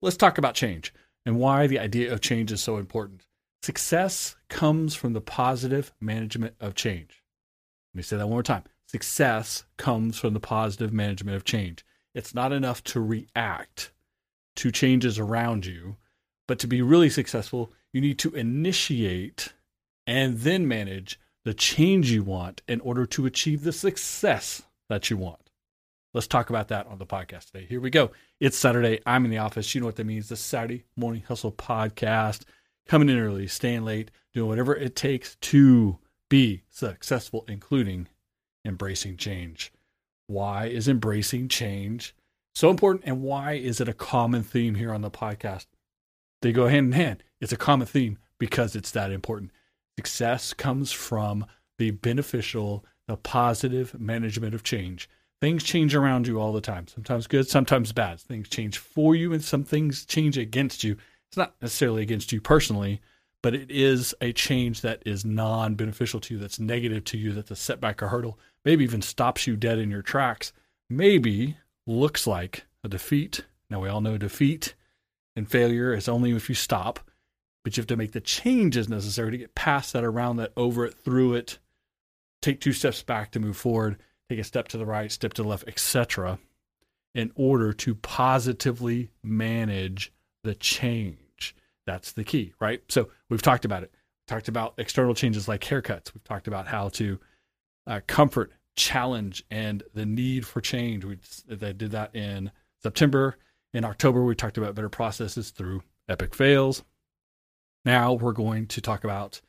Let's talk about change and why the idea of change is so important. Success comes from the positive management of change. Let me say that one more time. Success comes from the positive management of change. It's not enough to react to changes around you, but to be really successful, you need to initiate and then manage the change you want in order to achieve the success that you want. Let's talk about that on the podcast today. Here we go. It's Saturday. I'm in the office. You know what that means. The Saturday Morning Hustle podcast. Coming in early, staying late, doing whatever it takes to be successful, including embracing change. Why is embracing change so important? And why is it a common theme here on the podcast? They go hand in hand. It's a common theme because it's that important. Success comes from the beneficial, the positive management of change things change around you all the time. Sometimes good, sometimes bad. Things change for you, and some things change against you. It's not necessarily against you personally, but it is a change that is non beneficial to you, that's negative to you, that's a setback or hurdle, maybe even stops you dead in your tracks, maybe looks like a defeat. Now, we all know defeat and failure is only if you stop, but you have to make the changes necessary to get past that, around that, over it, through it, take two steps back to move forward take a step to the right, step to the left, etc., in order to positively manage the change. That's the key, right? So we've talked about it. Talked about external changes like haircuts. We've talked about how to uh, comfort, challenge, and the need for change. We they did that in September. In October, we talked about better processes through epic fails. Now we're going to talk about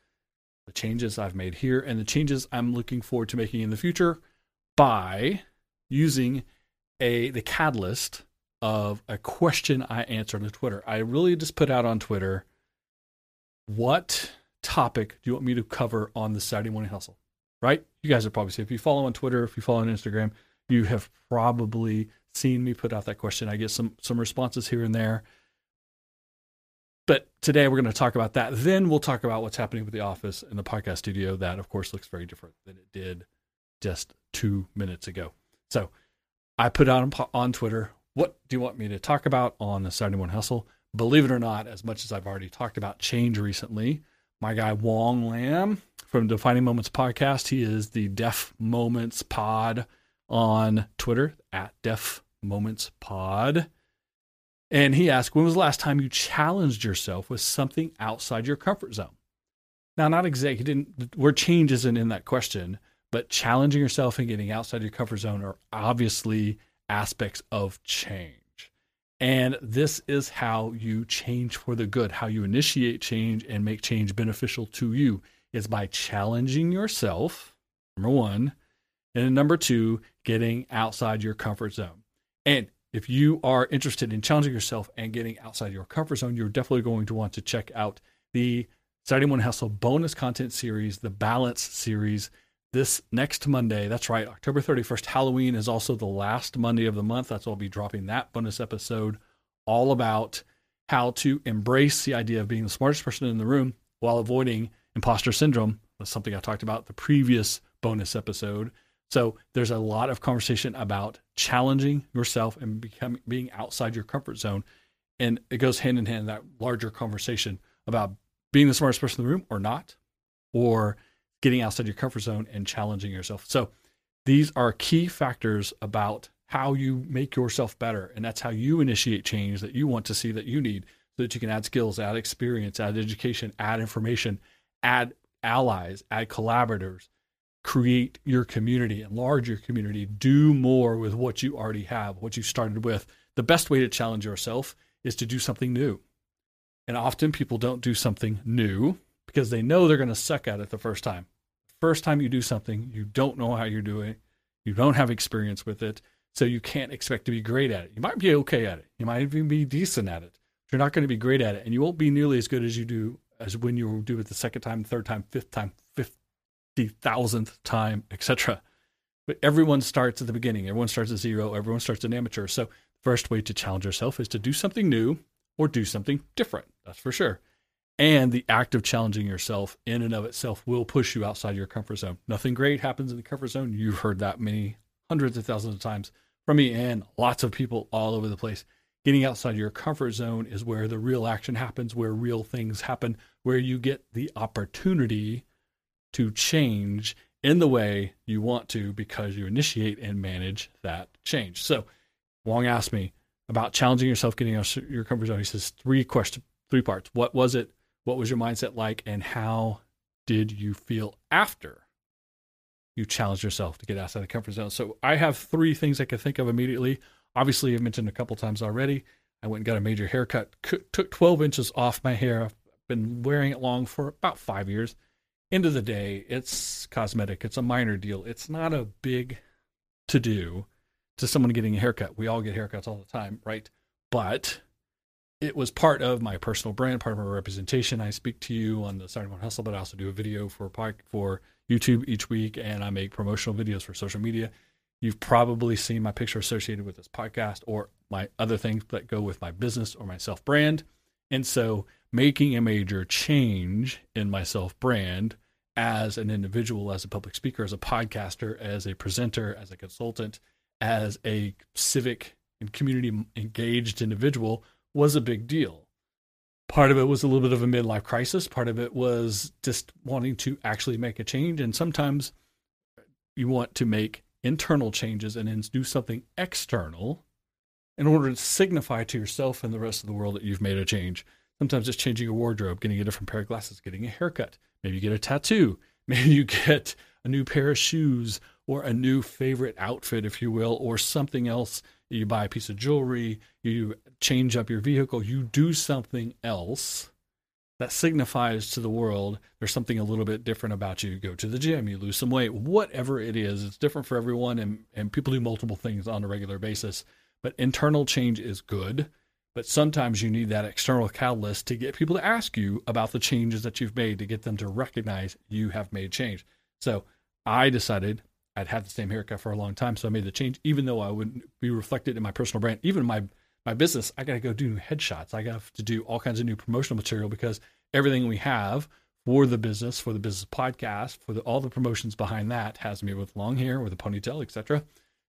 the changes I've made here and the changes I'm looking forward to making in the future by using a the catalyst of a question I answered on Twitter. I really just put out on Twitter, what topic do you want me to cover on the Saturday morning hustle? Right? You guys are probably see if you follow on Twitter, if you follow on Instagram, you have probably seen me put out that question. I get some some responses here and there. But today we're going to talk about that. Then we'll talk about what's happening with the office and the podcast studio. That, of course, looks very different than it did just two minutes ago. So I put out on, on Twitter, what do you want me to talk about on the Saturday Morning Hustle? Believe it or not, as much as I've already talked about change recently, my guy Wong Lam from Defining Moments podcast, he is the Def Moments Pod on Twitter at Def Moments Pod. And he asked, when was the last time you challenged yourself with something outside your comfort zone? Now, not exactly, he didn't, where change isn't in that question, but challenging yourself and getting outside your comfort zone are obviously aspects of change. And this is how you change for the good, how you initiate change and make change beneficial to you is by challenging yourself, number one. And number two, getting outside your comfort zone. And if you are interested in challenging yourself and getting outside your comfort zone, you're definitely going to want to check out the Saturday Morning Hustle bonus content series, the Balance series this next Monday. That's right, October 31st. Halloween is also the last Monday of the month. That's why I'll be dropping that bonus episode all about how to embrace the idea of being the smartest person in the room while avoiding imposter syndrome. That's something I talked about the previous bonus episode. So there's a lot of conversation about challenging yourself and becoming being outside your comfort zone. And it goes hand in hand that larger conversation about being the smartest person in the room or not, or getting outside your comfort zone and challenging yourself. So these are key factors about how you make yourself better. And that's how you initiate change that you want to see that you need so that you can add skills, add experience, add education, add information, add allies, add collaborators, create your community, enlarge your community, do more with what you already have, what you started with. The best way to challenge yourself is to do something new. And often people don't do something new because they know they're going to suck at it the first time. First time you do something, you don't know how you're doing, you don't have experience with it, so you can't expect to be great at it. You might be okay at it, you might even be decent at it. You're not going to be great at it, and you won't be nearly as good as you do as when you do it the second time, third time, fifth time, fifty thousandth time, etc. But everyone starts at the beginning. Everyone starts at zero. Everyone starts an amateur. So first way to challenge yourself is to do something new or do something different. That's for sure. And the act of challenging yourself in and of itself will push you outside your comfort zone. Nothing great happens in the comfort zone. You've heard that many hundreds of thousands of times from me and lots of people all over the place. Getting outside your comfort zone is where the real action happens, where real things happen, where you get the opportunity to change in the way you want to because you initiate and manage that change. So, Wong asked me about challenging yourself, getting out your comfort zone. He says three questions, three parts. What was it? What was your mindset like? And how did you feel after you challenged yourself to get outside the comfort zone? So I have three things I can think of immediately. Obviously, I've mentioned a couple times already. I went and got a major haircut, took 12 inches off my hair. I've been wearing it long for about five years. End of the day, it's cosmetic. It's a minor deal. It's not a big to do to someone getting a haircut. We all get haircuts all the time, right? But it was part of my personal brand, part of my representation. I speak to you on the Saturday Morning Hustle, but I also do a video for for YouTube each week, and I make promotional videos for social media. You've probably seen my picture associated with this podcast or my other things that go with my business or my self brand. And so, making a major change in my self brand as an individual, as a public speaker, as a podcaster, as a presenter, as a consultant, as a civic and community engaged individual was a big deal. Part of it was a little bit of a midlife crisis. Part of it was just wanting to actually make a change. And sometimes you want to make internal changes and then do something external in order to signify to yourself and the rest of the world that you've made a change. Sometimes it's changing your wardrobe, getting a different pair of glasses, getting a haircut. Maybe you get a tattoo. Maybe you get a new pair of shoes or a new favorite outfit, if you will, or something else. You buy a piece of jewelry, you change up your vehicle, you do something else that signifies to the world there's something a little bit different about you. You go to the gym, you lose some weight, whatever it is, it's different for everyone, and, and people do multiple things on a regular basis. But internal change is good. But sometimes you need that external catalyst to get people to ask you about the changes that you've made, to get them to recognize you have made change. So I decided I'd had the same haircut for a long time, so I made the change, even though I wouldn't be reflected in my personal brand, even my my business. I got to go do new headshots. I got to do all kinds of new promotional material because everything we have for the business, for the business podcast, for the, all the promotions behind that has me with long hair, with a ponytail, etc.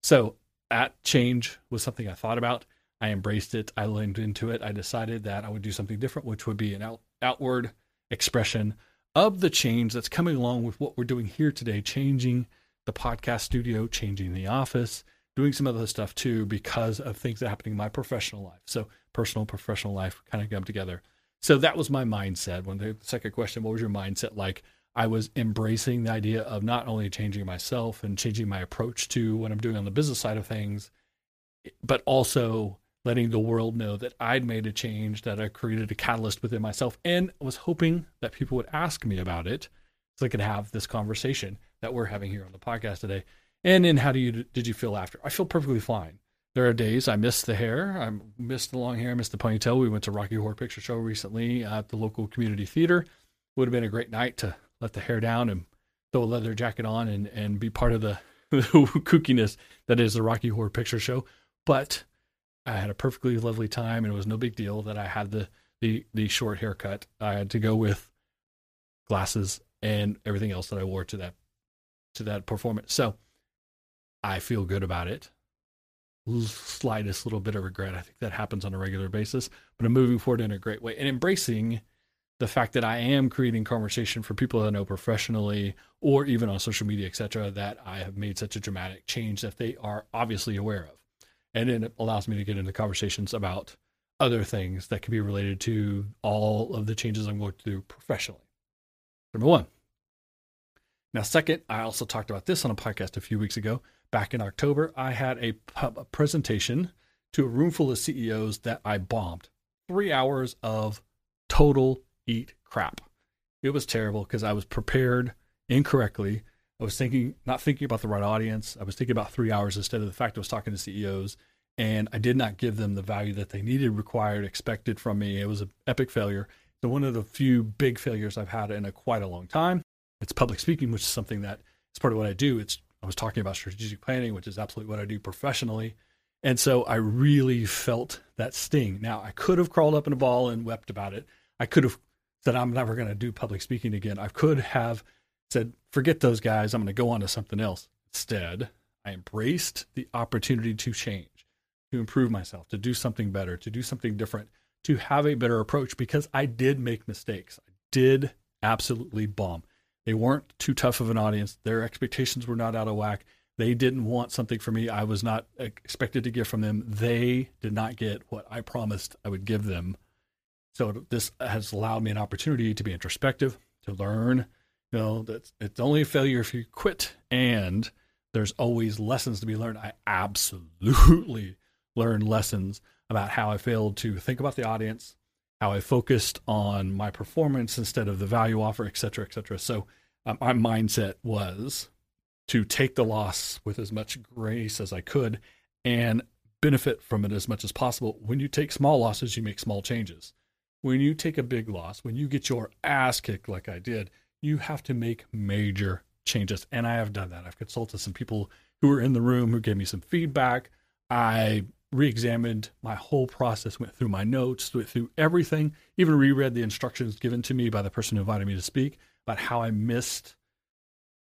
So that change was something I thought about. I embraced it. I leaned into it. I decided that I would do something different, which would be an out, outward expression of the change that's coming along with what we're doing here today, changing the podcast studio, changing the office, doing some other stuff too because of things happening in my professional life. So personal, professional life kind of come together. So that was my mindset. When the second question, what was your mindset like? I was embracing the idea of not only changing myself and changing my approach to what I'm doing on the business side of things, but also letting the world know that I'd made a change, that I created a catalyst within myself, and was hoping that people would ask me about it so I could have this conversation that we're having here on the podcast today. And then how do you did you feel after? I feel perfectly fine. There are days I missed the hair, I missed the long hair, I missed the ponytail. We went to Rocky Horror Picture Show recently at the local community theater. Would have been a great night to let the hair down and throw a leather jacket on and, and be part of the, the kookiness that is the Rocky Horror Picture Show. But I had a perfectly lovely time, and it was no big deal that I had the the the short haircut. I had to go with glasses and everything else that I wore to that to that performance. So I feel good about it. Slightest little bit of regret. I think that happens on a regular basis, but I'm moving forward in a great way and embracing the fact that I am creating conversation for people that I know professionally or even on social media, etc., that I have made such a dramatic change that they are obviously aware of. And it allows me to get into conversations about other things that can be related to all of the changes I'm going through professionally. Number one. Now, second, I also talked about this on a podcast a few weeks ago. Back in October, I had a, a presentation to a room full of CEOs that I bombed. Three hours of total eat crap. It was terrible because I was prepared incorrectly. I was thinking, not thinking about the right audience. I was thinking about three hours instead of the fact I was talking to CEOs, and I did not give them the value that they needed, required, expected from me. It was an epic failure. So one of the few big failures I've had in a quite a long time. It's public speaking, which is something that is part of what I do. It's I was talking about strategic planning, which is absolutely what I do professionally. And so I really felt that sting. Now I could have crawled up in a ball and wept about it. I could have said I'm never going to do public speaking again. I could have said forget those guys. I'm going to go on to something else. Instead, I I embraced the opportunity to change, to improve myself, to do something better, to do something different, to have a better approach because I did make mistakes. I did absolutely bomb. They weren't too tough of an audience. Their expectations were not out of whack. They didn't want something from me I was not expected to get from them. They did not get what I promised I would give them. So this has allowed me an opportunity to be introspective, to learn. You know, that it's only a failure if you quit, and there's always lessons to be learned. I absolutely learned lessons about how I failed to think about the audience, how I focused on my performance instead of the value offer, et cetera, et cetera. So um, my mindset was to take the loss with as much grace as I could and benefit from it as much as possible. When you take small losses, you make small changes. When you take a big loss, when you get your ass kicked like I did, you have to make major changes. And I have done that. I've consulted some people who were in the room who gave me some feedback. I re-examined my whole process, went through my notes, went through everything, even reread the instructions given to me by the person who invited me to speak about how I missed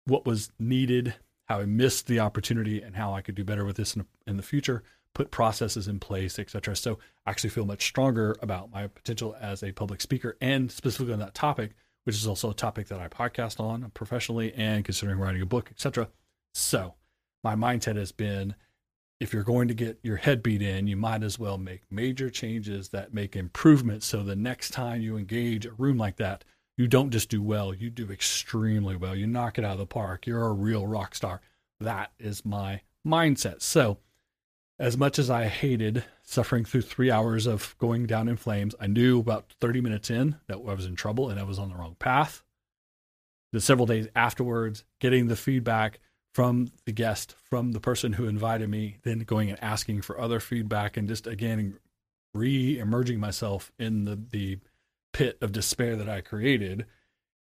what was needed, how I missed the opportunity, and how I could do better with this in, in the future. Put processes in place, etc. So I actually feel much stronger about my potential as a public speaker, and specifically on that topic, which is also a topic that I podcast on professionally and considering writing a book, etc. So my mindset has been if you're going to get your head beat in, you might as well make major changes that make improvements. So the next time you engage a room like that, you don't just do well, you do extremely well. You knock it out of the park. You're a real rock star. That is my mindset. So, as much as I hated suffering through three hours of going down in flames, I knew about 30 minutes in that I was in trouble and I was on the wrong path. The several days afterwards, getting the feedback from the guest, from the person who invited me, then going and asking for other feedback and just again re emerging myself in the, the pit of despair that I created.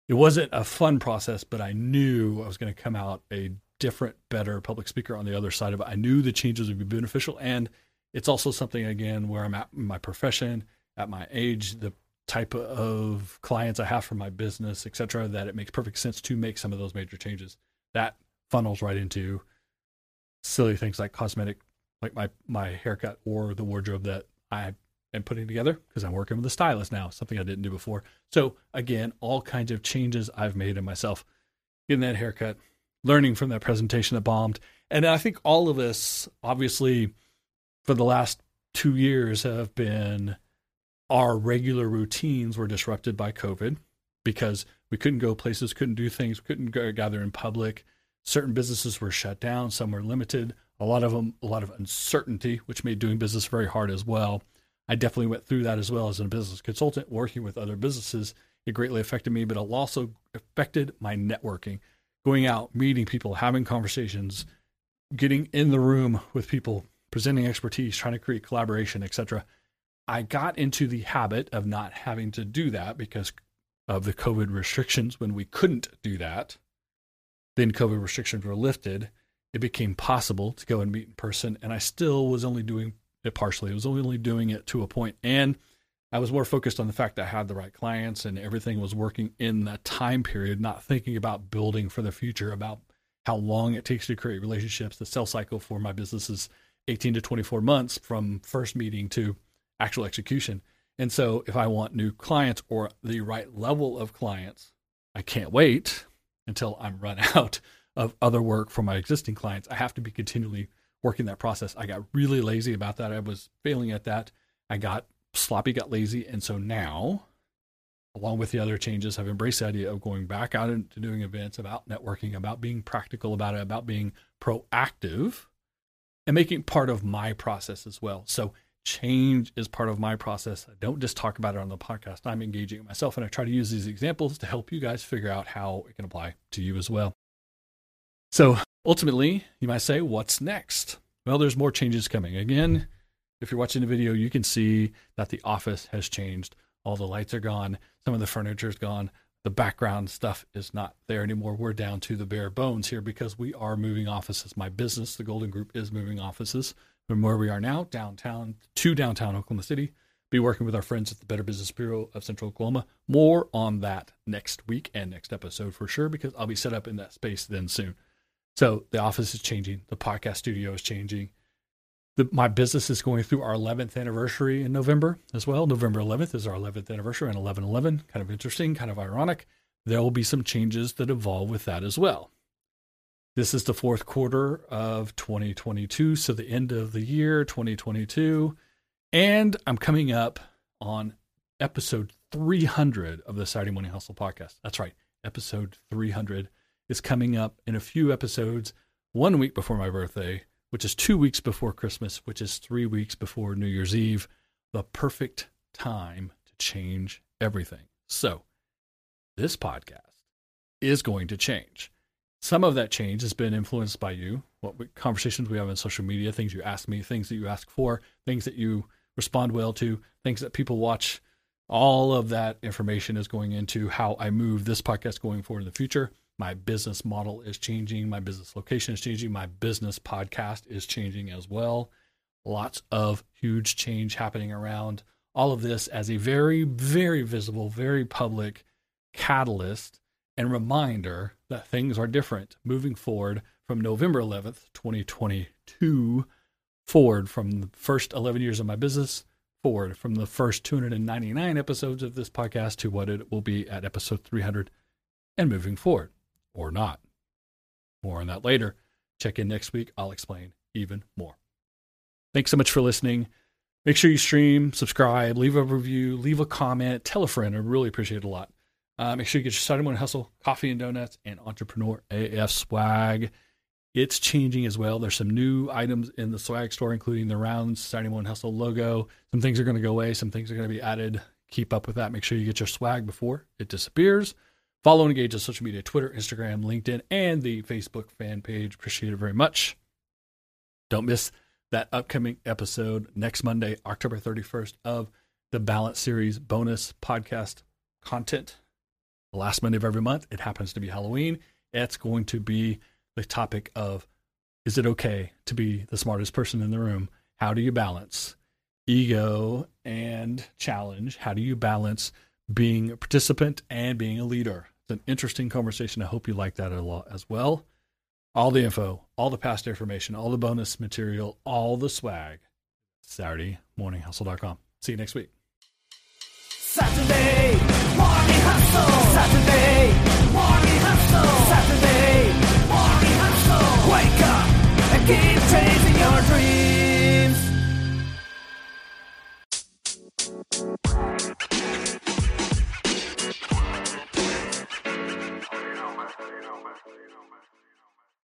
It wasn't a fun process, but I knew I was going to come out a different, better public speaker on the other side of it. I knew the changes would be beneficial. And it's also something, again, where I'm at my profession, at my age, the type of clients I have for my business, et cetera, that it makes perfect sense to make some of those major changes. That funnels right into silly things like cosmetic, like my my haircut or the wardrobe that I am putting together because I'm working with a stylist now, something I didn't do before. So again, all kinds of changes I've made in myself, getting that haircut, learning from that presentation that bombed, and I think all of us, obviously, for the last two years, have been our regular routines were disrupted by COVID because we couldn't go places, couldn't do things, couldn't gather in public certain businesses were shut down, some were limited, a lot of them, a lot of uncertainty, which made doing business very hard as well. I definitely went through that as well as a business consultant, working with other businesses. It greatly affected me, but it also affected my networking, going out, meeting people, having conversations, getting in the room with people, presenting expertise, trying to create collaboration, etc. I got into the habit of not having to do that because of the COVID restrictions when we couldn't do that then COVID restrictions were lifted, it became possible to go and meet in person. And I still was only doing it partially. I was only doing it to a point. And I was more focused on the fact that I had the right clients and everything was working in that time period, not thinking about building for the future, about how long it takes to create relationships. The sales cycle for my business is 18 to 24 months from first meeting to actual execution. And so if I want new clients or the right level of clients, I can't wait until I'm run out of other work for my existing clients. I have to be continually working that process. I got really lazy about that. I was failing at that. I got sloppy, got lazy. And so now, along with the other changes, I've embraced the idea of going back out into doing events, about networking, about being practical about it, about being proactive and making part of my process as well. So change is part of my process. I don't just talk about it on the podcast. I'm engaging myself and I try to use these examples to help you guys figure out how it can apply to you as well. So ultimately, you might say, what's next? Well, there's more changes coming. Again, if you're watching the video, you can see that the office has changed. All the lights are gone. Some of the furniture is gone. The background stuff is not there anymore. We're down to the bare bones here because we are moving offices. My business, the Golden Group, is moving offices from where we are now, downtown to downtown Oklahoma City. Be working with our friends at the Better Business Bureau of Central Oklahoma. More on that next week and next episode for sure, because I'll be set up in that space then soon. So the office is changing, the podcast studio is changing. The, my business is going through our 11th anniversary in November as well. November 11th is our 11th anniversary and 11 11, kind of interesting, kind of ironic. There will be some changes that evolve with that as well. This is the fourth quarter of 2022, so the end of the year 2022. And I'm coming up on episode 300 of the Saturday Morning Hustle podcast. That's right, episode 300 is coming up in a few episodes, one week before my birthday, which is two weeks before Christmas, which is three weeks before New Year's Eve. The perfect time to change everything. So, this podcast is going to change. Some of that change has been influenced by you, what we, conversations we have on social media, things you ask me, things that you ask for, things that you respond well to, things that people watch. All of that information is going into how I move this podcast going forward in the future. My business model is changing. My business location is changing. My business podcast is changing as well. Lots of huge change happening around all of this as a very, very visible, very public catalyst and reminder that things are different moving forward from November 11th, 2022, forward from the first 11 years of my business, forward from the first 299 episodes of this podcast to what it will be at episode 300 and moving forward, or not. More on that later. Check in next week. I'll explain even more. Thanks so much for listening. Make sure you stream, subscribe, leave a review, leave a comment, tell a friend. I really appreciate it a lot. Uh, make sure you get your Saturday morning hustle, coffee and donuts, and entrepreneur AF swag. It's changing as well. There's some new items in the swag store, including the round Saturday morning hustle logo. Some things are going to go away. Some things are going to be added. Keep up with that. Make sure you get your swag before it disappears. Follow and engage on social media Twitter, Instagram, LinkedIn, and the Facebook fan page. Appreciate it very much. Don't miss that upcoming episode next Monday, October 31st, of the Balance Series bonus podcast content the last Monday of every month. It happens to be Halloween. It's going to be the topic of is it okay to be the smartest person in the room? How do you balance ego and challenge? How do you balance being a participant and being a leader? It's an interesting conversation. I hope you like that a lot as well. All the info, all the past information, all the bonus material, all the swag. Saturday morninghustle.com. See you next week. Saturday morning hustle. Saturday morning hustle. Saturday morning hustle. Wake up and keep chasing your dreams.